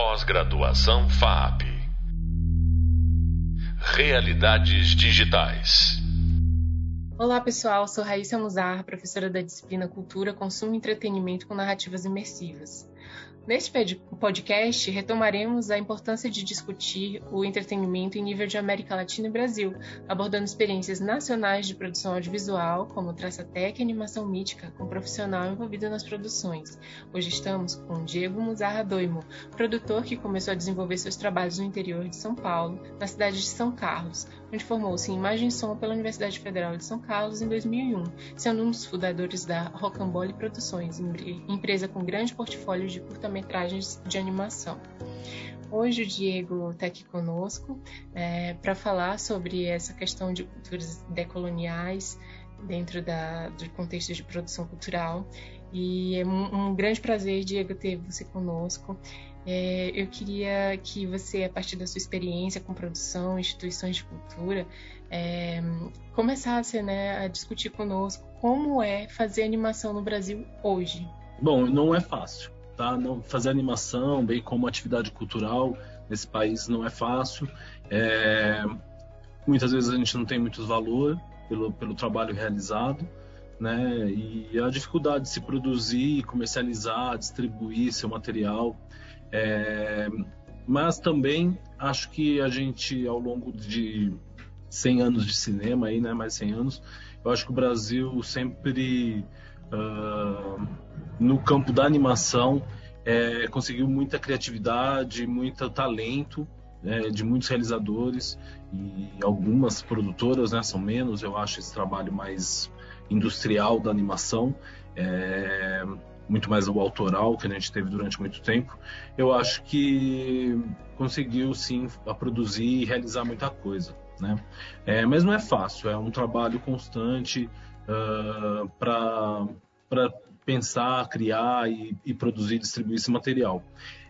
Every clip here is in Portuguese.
Pós-graduação FAP. Realidades digitais. Olá pessoal, sou Raíssa Muzar, professora da disciplina Cultura, Consumo e Entretenimento com Narrativas Imersivas. Neste podcast, retomaremos a importância de discutir o entretenimento em nível de América Latina e Brasil, abordando experiências nacionais de produção audiovisual, como Traçatec e Animação Mítica, com profissional envolvido nas produções. Hoje estamos com Diego Muzarra Doimo, produtor que começou a desenvolver seus trabalhos no interior de São Paulo, na cidade de São Carlos, onde formou-se em Imagem e Som pela Universidade Federal de São Carlos em 2001, sendo um dos fundadores da Rocambole Produções, empresa com grande portfólio de curta metragens de animação. Hoje o Diego está aqui conosco é, para falar sobre essa questão de culturas decoloniais dentro da, do contexto de produção cultural. E é um, um grande prazer, Diego, ter você conosco. É, eu queria que você, a partir da sua experiência com produção, instituições de cultura, é, começasse né, a discutir conosco como é fazer animação no Brasil hoje. Bom, não é fácil tá? Não fazer animação, bem como atividade cultural nesse país não é fácil. É, muitas vezes a gente não tem muito valor pelo, pelo trabalho realizado, né? E a dificuldade de se produzir, comercializar, distribuir seu material. É, mas também acho que a gente, ao longo de 100 anos de cinema, aí, né, mais 100 anos, eu acho que o Brasil sempre uh, no campo da animação é, conseguiu muita criatividade, muito talento né, de muitos realizadores e algumas produtoras, né, são menos, eu acho esse trabalho mais industrial da animação, é, muito mais o autoral que a gente teve durante muito tempo. Eu acho que conseguiu sim produzir e realizar muita coisa, né? É, mas não é fácil, é um trabalho constante uh, para pensar, criar e, e produzir, distribuir esse material.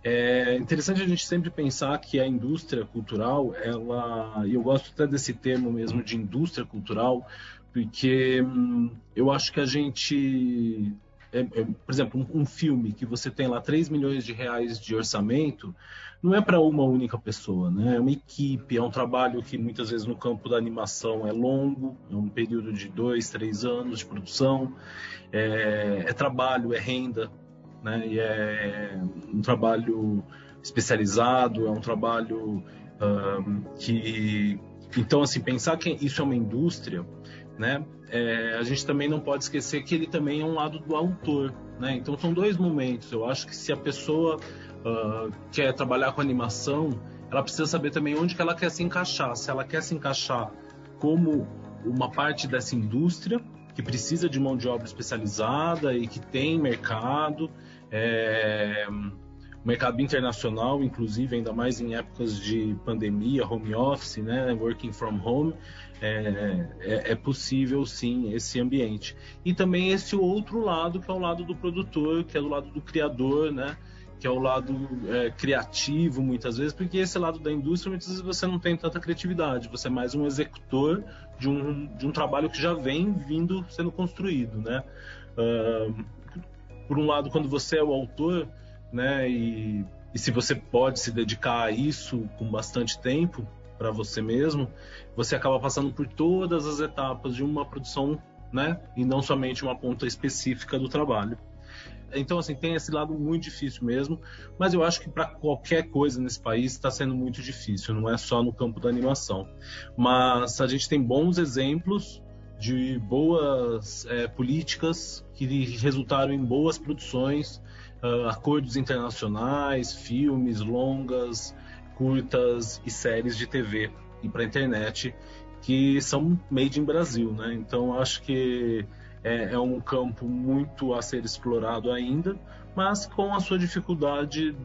É interessante a gente sempre pensar que a indústria cultural, ela, eu gosto até desse termo mesmo de indústria cultural, porque hum, eu acho que a gente é, é, por exemplo, um, um, filme que você tem lá 3 milhões de reais de orçamento, não é para uma única pessoa, né? É uma equipe, é um trabalho que muitas vezes no campo da animação é longo, é um período de dois, três anos de produção, é, é trabalho, é renda, né? E é um trabalho especializado, é um trabalho um, que então assim pensar que isso é uma indústria né? É, a gente também não pode esquecer que ele também é um lado do autor, né? Então são dois momentos. Eu acho que se a pessoa uh, quer trabalhar com animação, ela precisa saber também onde que ela quer se encaixar. Se ela quer se encaixar como uma parte dessa indústria que precisa de mão de obra especializada e que tem mercado, é, mercado internacional, inclusive, ainda mais em épocas de pandemia, home office, né, working from home, é, é, é, possível sim esse ambiente. E também esse outro lado, que é o lado do produtor, que é do lado do criador, né? que é o lado é, criativo muitas vezes, porque esse lado da indústria muitas vezes você não tem tanta criatividade, você é mais um executor de um, de um trabalho que já vem vindo sendo construído, né? Uh, por um lado, quando você é o autor, né, e, e se você pode se dedicar a isso com bastante tempo, para você mesmo, você acaba passando por todas as etapas de uma produção, né? E não somente uma ponta específica do trabalho. Então, assim, tem esse lado muito difícil mesmo, mas eu acho que para qualquer coisa nesse país está sendo muito difícil, não é só no campo da animação. Mas a gente tem bons exemplos de boas é, políticas que resultaram em boas produções, uh, acordos internacionais, filmes, longas, curtas e séries de TV e para internet que são made in Brasil, né? Então acho que é, é, um campo muito a ser explorado ainda, mas com a sua dificuldade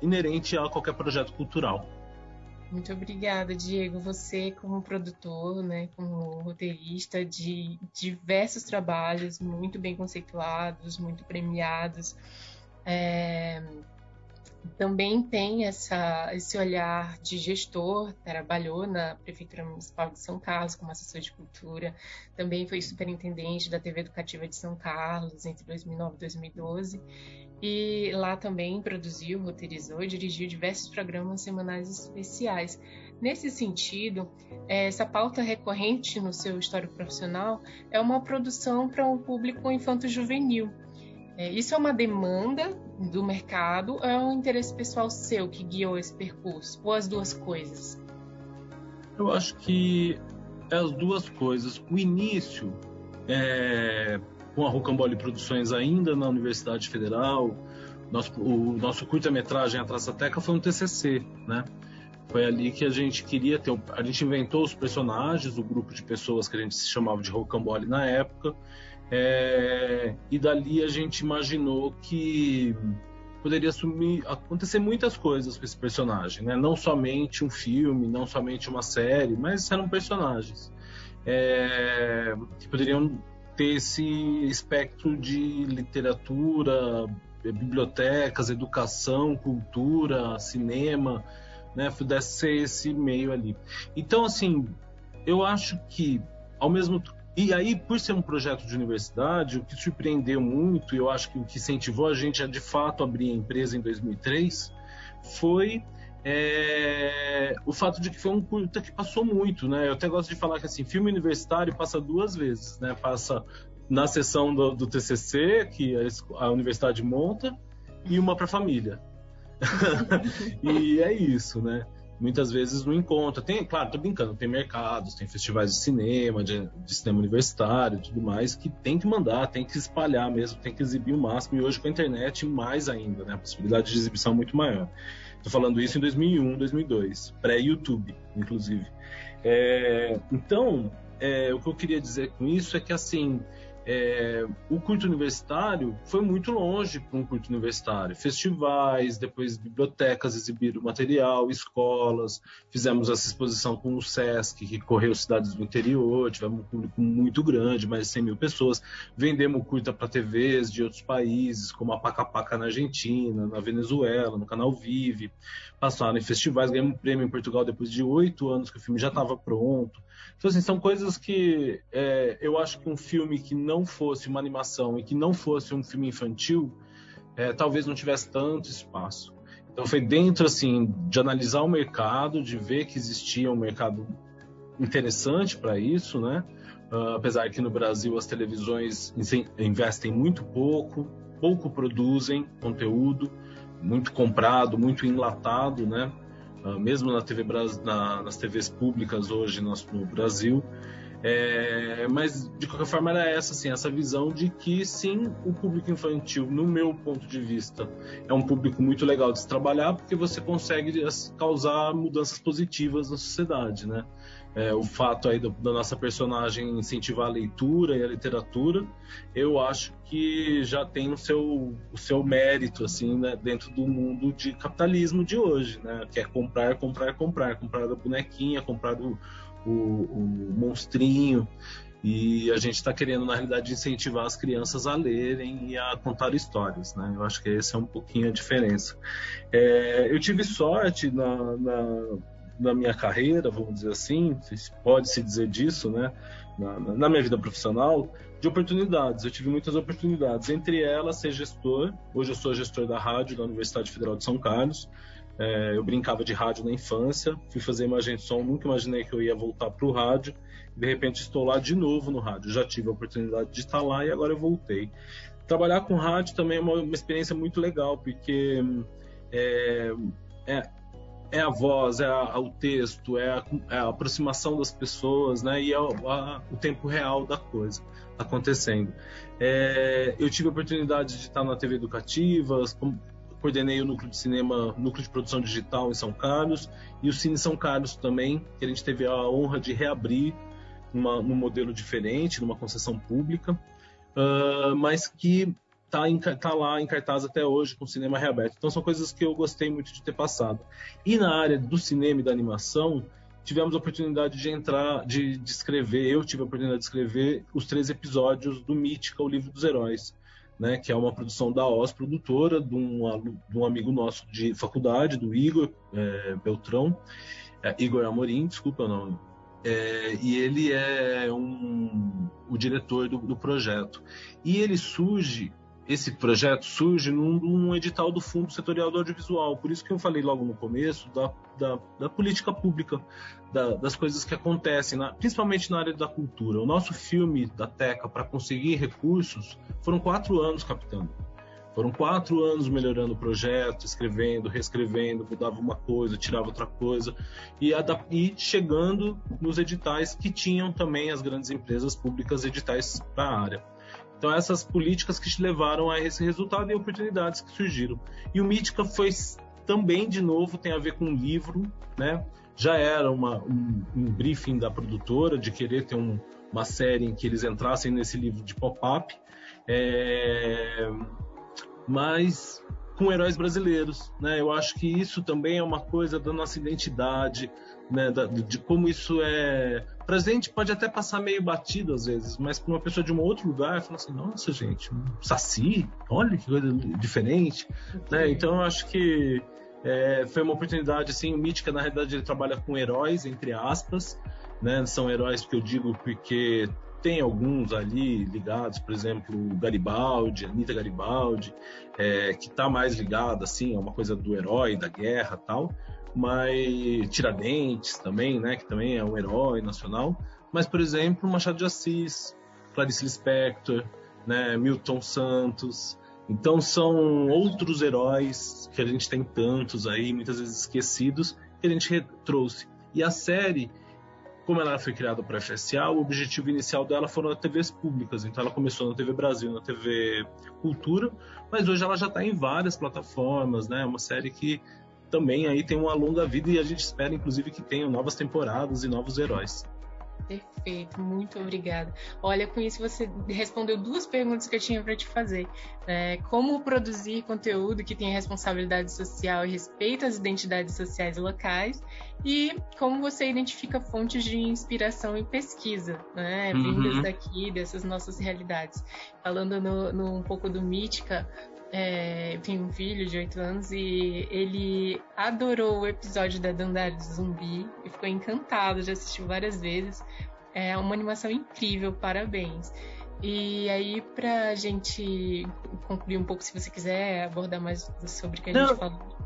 inerente a qualquer projeto cultural. Muito obrigada, Diego. Você, como produtor, né, como roteirista de diversos trabalhos muito bem conceituados, muito premiados, é, também tem essa, esse olhar de gestor, trabalhou na Prefeitura Municipal de São Carlos como assessor de cultura, também foi superintendente da TV Educativa de São Carlos entre 2009 e 2012. E lá também produziu, roteirizou e dirigiu diversos programas semanais especiais. Nesse sentido, essa pauta recorrente no seu histórico profissional é uma produção para um público infanto-juvenil. É, isso é uma demanda do mercado ou é um interesse pessoal seu que guiou esse percurso? Ou as duas coisas? Eu acho que as duas coisas. O início, é, com a Rocambole Produções ainda na Universidade Federal, nosso, o nosso curta-metragem A Traça Teca foi um TCC, né? Foi ali que a gente queria ter. A gente inventou os personagens, o grupo de pessoas que a gente se chamava de rocambole na época. É, e dali a gente imaginou que poderia assumir, acontecer muitas coisas com esse personagem, né? Não somente um filme, não somente uma série, mas eram personagens é, que poderiam ter esse espectro de literatura, bibliotecas, educação, cultura, cinema, né, pudesse ser esse meio ali. Então, assim, eu acho que, ao mesmo e aí, por ser um projeto de universidade, o que surpreendeu muito, e eu acho que o que incentivou a gente a de fato abrir a empresa em 2003, foi é, o fato de que foi um curta que passou muito, né? Eu até gosto de falar que assim, filme universitário passa duas vezes, né? Passa na sessão do, do TCC que a, a universidade monta e uma para família. e é isso, né? Muitas vezes não encontra. Tem, claro, tô brincando, tem mercados, tem festivais de cinema, de, de cinema universitário e tudo mais, que tem que mandar, tem que espalhar mesmo, tem que exibir o máximo. E hoje com a internet, mais ainda, né? A possibilidade de exibição é muito maior. Tô falando isso em 2001, 2002, pré-YouTube, inclusive. É, então, é, o que eu queria dizer com isso é que, assim, é, o curto universitário foi muito longe para um curto universitário. Festivais, depois bibliotecas exibiram material, escolas, fizemos essa exposição com o SESC, que correu cidades do interior, tivemos um público muito grande, mais de 100 mil pessoas. Vendemos curta para TVs de outros países, como a Paca Paca na Argentina, na Venezuela, no canal Vive. Passaram em festivais, ganhamos um prêmio em Portugal depois de oito anos que o filme já estava pronto. Então, assim, são coisas que é, eu acho que um filme que não fosse uma animação e que não fosse um filme infantil, é, talvez não tivesse tanto espaço. Então, foi dentro, assim, de analisar o mercado, de ver que existia um mercado interessante para isso, né? Uh, apesar que no Brasil as televisões investem muito pouco, pouco produzem conteúdo, muito comprado, muito enlatado, né? Ah, mesmo na TV, na, nas TVs públicas hoje no, no Brasil. É, mas de qualquer forma era essa assim, essa visão de que sim, o público infantil, no meu ponto de vista, é um público muito legal de se trabalhar porque você consegue causar mudanças positivas na sociedade, né? É, o fato aí do, da nossa personagem incentivar a leitura e a literatura, eu acho que já tem o seu, o seu mérito assim né, dentro do mundo de capitalismo de hoje, né? Que é comprar, comprar, comprar, comprar a bonequinha, comprar o o, o monstrinho. E a gente está querendo, na realidade, incentivar as crianças a lerem e a contar histórias. Né? Eu acho que essa é um pouquinho a diferença. É, eu tive sorte na, na, na, minha carreira, vamos dizer assim, pode-se dizer disso, né? Na, na, minha vida profissional, de oportunidades. Eu tive muitas oportunidades, entre elas ser gestor. Hoje eu sou gestor da rádio da Universidade Federal de São Carlos. É, eu brincava de rádio na infância, fui fazer imagem de som, nunca imaginei que eu ia voltar para o rádio. De repente estou lá de novo no rádio. Já tive a oportunidade de estar lá e agora eu voltei. Trabalhar com rádio também é uma, uma experiência muito legal, porque é, é, é a voz, é a, o texto, é a, é a, aproximação das pessoas, né? E é a, o tempo real da coisa acontecendo. É, eu tive a oportunidade de estar na TV educativa, coordenei o núcleo de cinema, núcleo de produção digital em São Carlos e o Cine São Carlos também, que a gente teve a honra de reabrir uma, num modelo diferente, numa concessão pública, uh, mas que está tá lá em cartaz até hoje com o cinema reaberto. Então são coisas que eu gostei muito de ter passado. E na área do cinema e da animação, tivemos a oportunidade de entrar, de, de escrever, eu tive a oportunidade de escrever os três episódios do Mítica, o livro dos heróis né, que é uma produção da OS Produtora, de um, de um amigo nosso de faculdade, do Igor é, Beltrão, é, Igor Amorim, desculpa o nome. É, e ele é um, o diretor do, do, projeto. E ele surge esse projeto surge num, num, edital do Fundo Setorial do Audiovisual. Por isso que eu falei logo no começo da, da, da política pública, da, das coisas que acontecem, na, principalmente na área da cultura. O nosso filme da Teca, para conseguir recursos, foram quatro anos captando. Foram quatro anos melhorando o projeto, escrevendo, reescrevendo, mudava uma coisa, tirava outra coisa, e, e chegando nos editais que tinham também as grandes empresas públicas editais para a área. Então, essas políticas que te levaram a esse resultado e oportunidades que surgiram. E o Mítica foi também, de novo, tem a ver com um livro, né? Já era uma, um, um briefing da produtora de querer ter um, uma série em que eles entrassem nesse livro de pop-up, é... mas com heróis brasileiros, né? Eu acho que isso também é uma coisa da nossa identidade, né? Da, de como isso é presente pode até passar meio batido às vezes, mas para uma pessoa de um outro lugar, fala assim, nossa gente, um saci, olha que coisa diferente, né? Então eu acho que é, foi uma oportunidade assim, Mítica na realidade ele trabalha com heróis entre aspas, né? São heróis que eu digo porque tem alguns ali ligados, por exemplo, Garibaldi, Anitta Garibaldi, é, que está mais ligado assim, a uma coisa do herói, da guerra tal. Mas Tiradentes também, né, que também é um herói nacional, mas por exemplo Machado de Assis, Clarice Lispector, né, Milton Santos, então são outros heróis que a gente tem tantos aí, muitas vezes esquecidos, que a gente trouxe. E a série, como ela foi criada para FSA, o objetivo inicial dela foram as TVs públicas. Então ela começou na TV Brasil, na TV Cultura, mas hoje ela já está em várias plataformas, né? É uma série que também aí tem uma longa vida e a gente espera, inclusive, que tenham novas temporadas e novos heróis. Perfeito, muito obrigada. Olha, com isso você respondeu duas perguntas que eu tinha para te fazer. É, como produzir conteúdo que tenha responsabilidade social e respeita as identidades sociais locais e como você identifica fontes de inspiração e pesquisa, né, vindas uhum. daqui, dessas nossas realidades. Falando no, no, um pouco do Mítica, é, eu tenho um filho de 8 anos e ele adorou o episódio da Dandara Zumbi e ficou encantado, já assistiu várias vezes. É uma animação incrível, parabéns. E aí, pra gente concluir um pouco, se você quiser abordar mais sobre o que a Não. gente falou.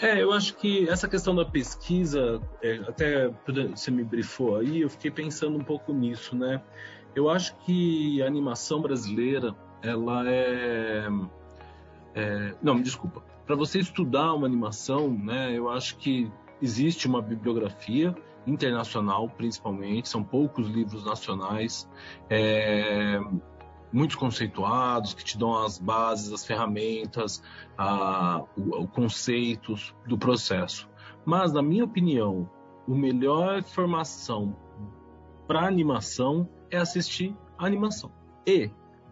É, eu acho que essa questão da pesquisa, é, até você me brifou aí, eu fiquei pensando um pouco nisso, né? Eu acho que a animação brasileira, ela é é, não, desculpa. Para você estudar uma animação, né, eu acho que existe uma bibliografia internacional, principalmente. São poucos livros nacionais, é, muito conceituados, que te dão as bases, as ferramentas, a, o, o conceitos do processo. Mas, na minha opinião, a melhor formação para animação é assistir a animação. E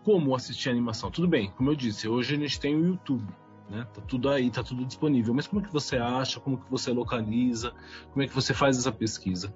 como assistir animação. Tudo bem, como eu disse, hoje a gente tem o YouTube, né? Tá tudo aí, tá tudo disponível. Mas como é que você acha? Como que você localiza? Como é que você faz essa pesquisa?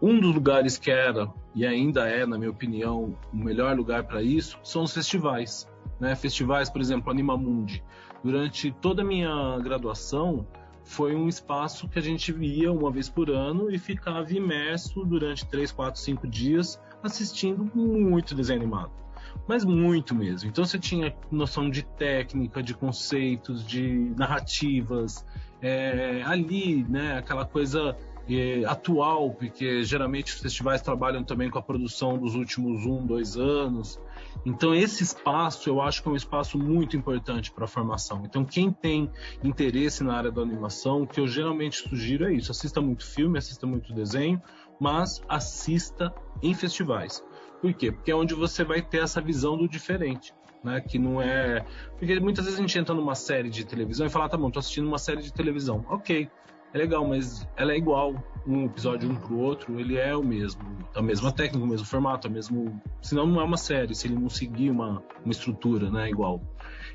Um dos lugares que era e ainda é, na minha opinião, o melhor lugar para isso são os festivais. Né? Festivais, por exemplo, Animamundi. Durante toda a minha graduação, foi um espaço que a gente via uma vez por ano e ficava imerso durante três, quatro, cinco dias assistindo muito desenho animado mas muito mesmo. Então você tinha noção de técnica, de conceitos, de narrativas, é, ali, né, aquela coisa é, atual, porque geralmente os festivais trabalham também com a produção dos últimos um, dois anos. Então esse espaço eu acho que é um espaço muito importante para a formação. Então quem tem interesse na área da animação, o que eu geralmente sugiro é isso: assista muito filme, assista muito desenho, mas assista em festivais. Por quê? Porque é onde você vai ter essa visão do diferente. Né, que não é. Porque muitas vezes a gente entra numa série de televisão e fala, ah, tá bom, tô assistindo uma série de televisão. Ok, é legal, mas ela é igual um episódio um pro outro, ele é o mesmo, a mesma técnica, o mesmo formato, a mesmo. Senão não é uma série, se ele não seguir uma, uma estrutura, né, igual.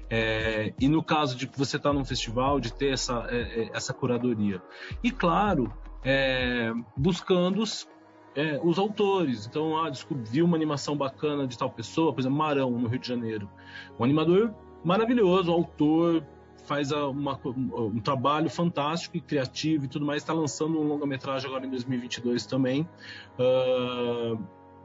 É, e no caso de você está num festival, de ter essa, é, é, essa curadoria. E claro, é, buscando é, os autores. Então, ah, descobri uma animação bacana de tal pessoa, por exemplo, Marão, no Rio de Janeiro. Um animador maravilhoso, autor, faz uma, um trabalho fantástico e criativo e tudo mais. Está lançando um longa-metragem agora em 2022 também. Uh,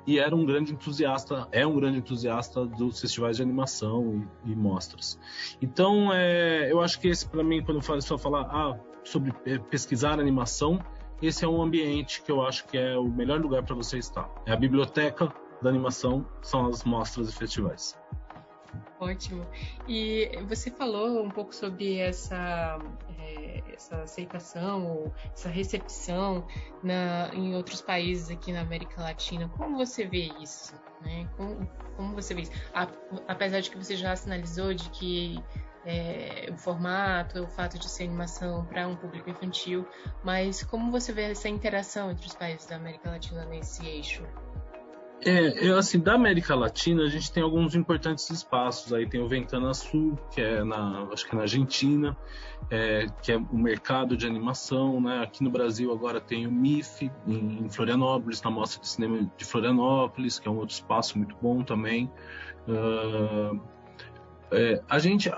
e era um grande entusiasta, é um grande entusiasta dos festivais de animação e, e mostras. Então, é, eu acho que esse, para mim, quando eu falo, só falar ah, sobre é, pesquisar animação, esse é um ambiente que eu acho que é o melhor lugar para você estar. É a biblioteca da animação, são as mostras e festivais. Ótimo. E você falou um pouco sobre essa, é, essa aceitação, essa recepção na, em outros países aqui na América Latina. Como você vê isso? Né? Como, como você vê isso? A, apesar de que você já sinalizou de que é, o formato, o fato de ser animação para um público infantil, mas como você vê essa interação entre os países da América Latina nesse eixo? É, eu, assim, da América Latina, a gente tem alguns importantes espaços. Aí tem o Ventana Sul, que é na, acho que é na Argentina, é, que é o mercado de animação, né? Aqui no Brasil agora tem o MIF, em, Florianópolis, na Mostra de Cinema de Florianópolis, que é um outro espaço muito bom também. Uh, é, a gente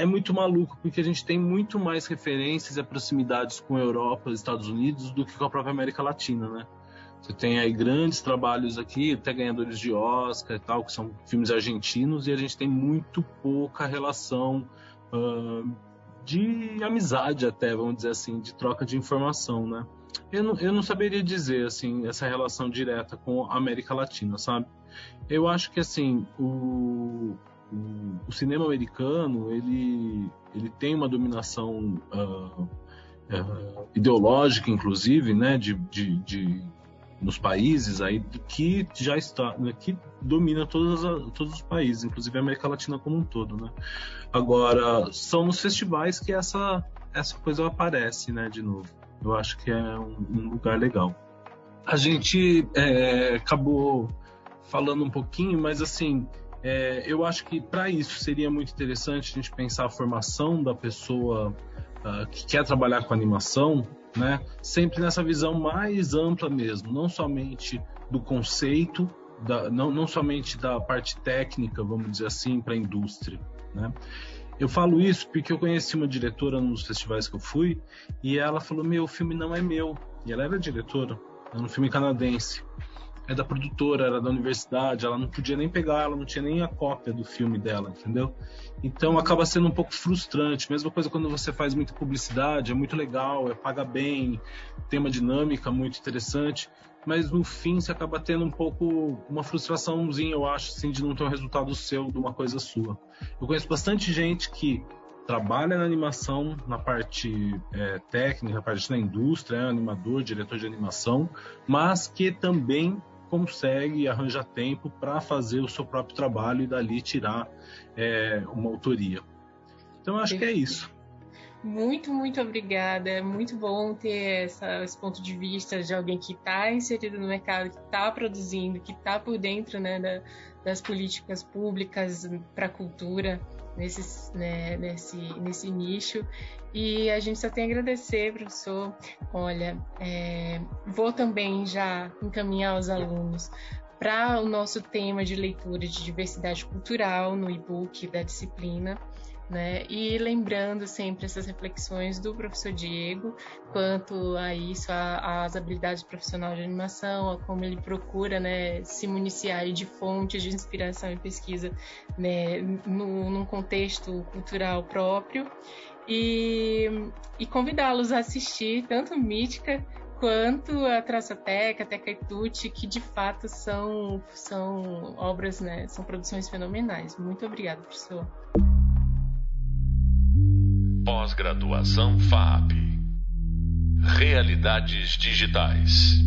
é muito maluco, porque a gente tem muito mais referências e proximidades com a Europa Estados Unidos do que com a própria América Latina, né? Você tem aí grandes trabalhos aqui, até ganhadores de Oscar e tal, que são filmes argentinos, e a gente tem muito pouca relação uh, de amizade até, vamos dizer assim, de troca de informação, né? Eu não, eu não saberia dizer, assim, essa relação direta com a América Latina, sabe? Eu acho que, assim, o, o, cinema americano, ele, ele tem uma dominação uh, uh, ideológica, inclusive, né, de, de, de nos países aí que já está, né, que domina todos, todos os países, inclusive a América Latina como um todo, né? Agora são nos festivais que essa essa coisa aparece, né, de novo. Eu acho que é um, um lugar legal. A gente é, acabou falando um pouquinho, mas assim, é, eu acho que para isso seria muito interessante a gente pensar a formação da pessoa uh, que quer trabalhar com animação né? Sempre nessa visão mais ampla mesmo, não somente do conceito, da, não, não somente da parte técnica, vamos dizer assim, para a indústria, né? Eu falo isso porque eu conheci uma diretora nos festivais que eu fui e ela falou: Meu, o filme não é meu. E ela era diretora, era um filme canadense é da produtora, era da universidade, ela não podia nem pegar, ela não tinha nem a cópia do filme dela, entendeu? Então acaba sendo um pouco frustrante. Mesma coisa quando você faz muita publicidade, é muito legal, é paga bem, tem uma dinâmica muito interessante, mas no fim você acaba tendo um pouco uma frustraçãozinha, eu acho, assim, de não ter um resultado seu de uma coisa sua. Eu conheço bastante gente que trabalha na animação, na parte é, técnica, na parte da indústria, é animador, diretor de animação, mas que também consegue arranjar tempo para fazer o seu próprio trabalho e dali tirar é, uma autoria. Então acho que é isso. Muito, muito obrigada. É muito bom ter essa, esse ponto de vista de alguém que está inserido no mercado, que está produzindo, que está por dentro né, da, das políticas públicas para a cultura nesse, né, nesse, nesse nicho. E a gente só tem a agradecer, professor. Olha, é, vou também já encaminhar os alunos para o nosso tema de leitura de diversidade cultural no e-book da disciplina. Né? E lembrando sempre essas reflexões do professor Diego quanto a isso, às habilidades profissionais de animação, a como ele procura né, se municiar de fontes de inspiração e pesquisa né, no, num contexto cultural próprio e, e convidá-los a assistir tanto Mítica quanto a Traçateca, Teca e Tutti, que de fato são, são obras, né, são produções fenomenais. Muito obrigada, professor. Pós-graduação FAP. Realidades digitais.